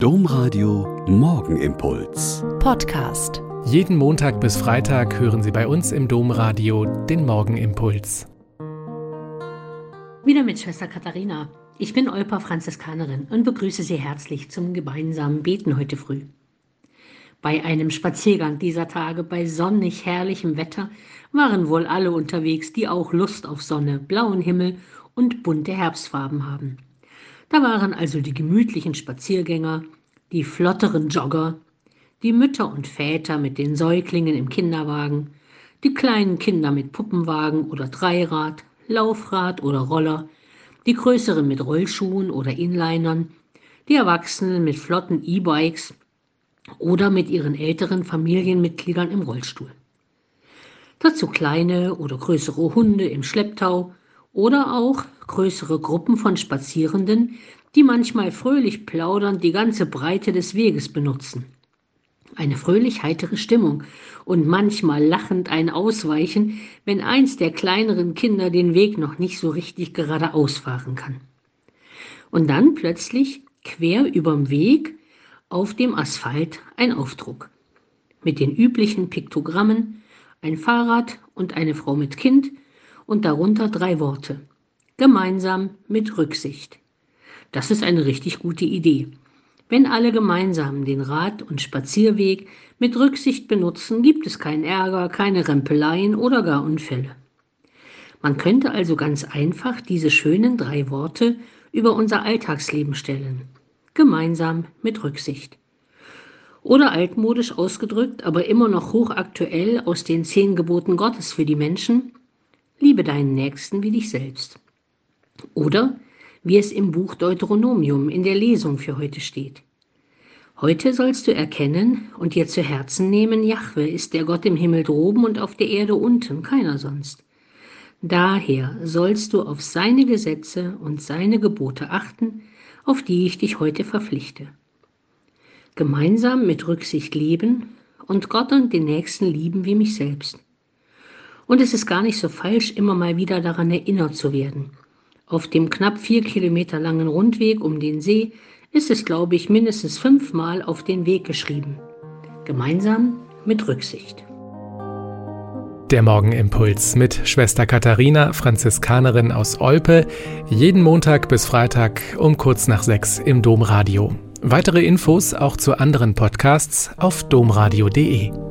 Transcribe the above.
Domradio Morgenimpuls. Podcast. Jeden Montag bis Freitag hören Sie bei uns im Domradio den Morgenimpuls. Wieder mit Schwester Katharina. Ich bin Olpa Franziskanerin und begrüße Sie herzlich zum gemeinsamen Beten heute früh. Bei einem Spaziergang dieser Tage bei sonnig herrlichem Wetter waren wohl alle unterwegs, die auch Lust auf Sonne, blauen Himmel und bunte Herbstfarben haben. Da waren also die gemütlichen Spaziergänger, die flotteren Jogger, die Mütter und Väter mit den Säuglingen im Kinderwagen, die kleinen Kinder mit Puppenwagen oder Dreirad, Laufrad oder Roller, die größeren mit Rollschuhen oder Inlinern, die Erwachsenen mit flotten E-Bikes oder mit ihren älteren Familienmitgliedern im Rollstuhl. Dazu kleine oder größere Hunde im Schlepptau oder auch größere Gruppen von Spazierenden, die manchmal fröhlich plaudernd die ganze Breite des Weges benutzen. Eine fröhlich heitere Stimmung und manchmal lachend ein Ausweichen, wenn eins der kleineren Kinder den Weg noch nicht so richtig geradeaus fahren kann. Und dann plötzlich quer überm Weg auf dem Asphalt ein Aufdruck. Mit den üblichen Piktogrammen, ein Fahrrad und eine Frau mit Kind und darunter drei Worte. Gemeinsam mit Rücksicht. Das ist eine richtig gute Idee. Wenn alle gemeinsam den Rad- und Spazierweg mit Rücksicht benutzen, gibt es keinen Ärger, keine Rempeleien oder gar Unfälle. Man könnte also ganz einfach diese schönen drei Worte über unser Alltagsleben stellen. Gemeinsam mit Rücksicht. Oder altmodisch ausgedrückt, aber immer noch hochaktuell aus den zehn Geboten Gottes für die Menschen, liebe deinen Nächsten wie dich selbst. Oder wie es im Buch Deuteronomium in der Lesung für heute steht. Heute sollst du erkennen und dir zu Herzen nehmen, Jahwe ist der Gott im Himmel droben und auf der Erde unten, keiner sonst. Daher sollst du auf seine Gesetze und seine Gebote achten, auf die ich dich heute verpflichte. Gemeinsam mit Rücksicht leben und Gott und den Nächsten lieben wie mich selbst. Und es ist gar nicht so falsch, immer mal wieder daran erinnert zu werden. Auf dem knapp vier Kilometer langen Rundweg um den See ist es, glaube ich, mindestens fünfmal auf den Weg geschrieben. Gemeinsam mit Rücksicht. Der Morgenimpuls mit Schwester Katharina, Franziskanerin aus Olpe, jeden Montag bis Freitag um kurz nach sechs im Domradio. Weitere Infos auch zu anderen Podcasts auf domradio.de.